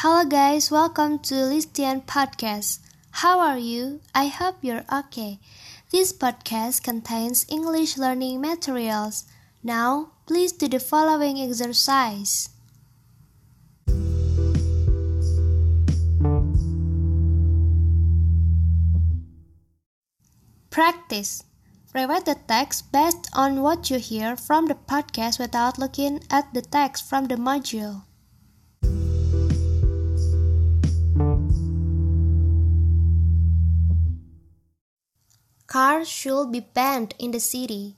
Hello guys, welcome to Listian Podcast. How are you? I hope you're okay. This podcast contains English learning materials. Now, please do the following exercise. Practice. Rewrite the text based on what you hear from the podcast without looking at the text from the module. Cars should be banned in the city.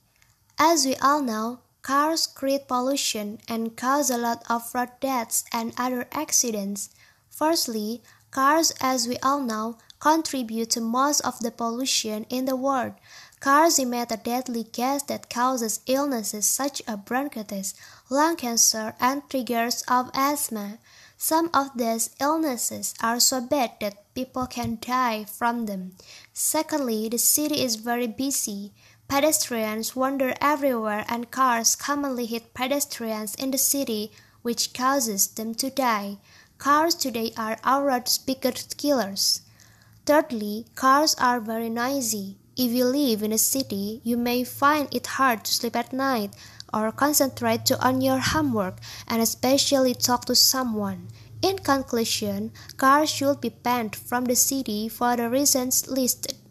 As we all know, cars create pollution and cause a lot of road deaths and other accidents. Firstly, cars, as we all know, contribute to most of the pollution in the world. Cars emit a deadly gas that causes illnesses such as bronchitis, lung cancer, and triggers of asthma. Some of these illnesses are so bad that people can die from them. Secondly, the city is very busy. Pedestrians wander everywhere and cars commonly hit pedestrians in the city, which causes them to die. Cars today are our biggest killers. Thirdly, cars are very noisy. If you live in a city, you may find it hard to sleep at night or concentrate to on your homework and especially talk to someone. In conclusion, cars should be banned from the city for the reasons listed.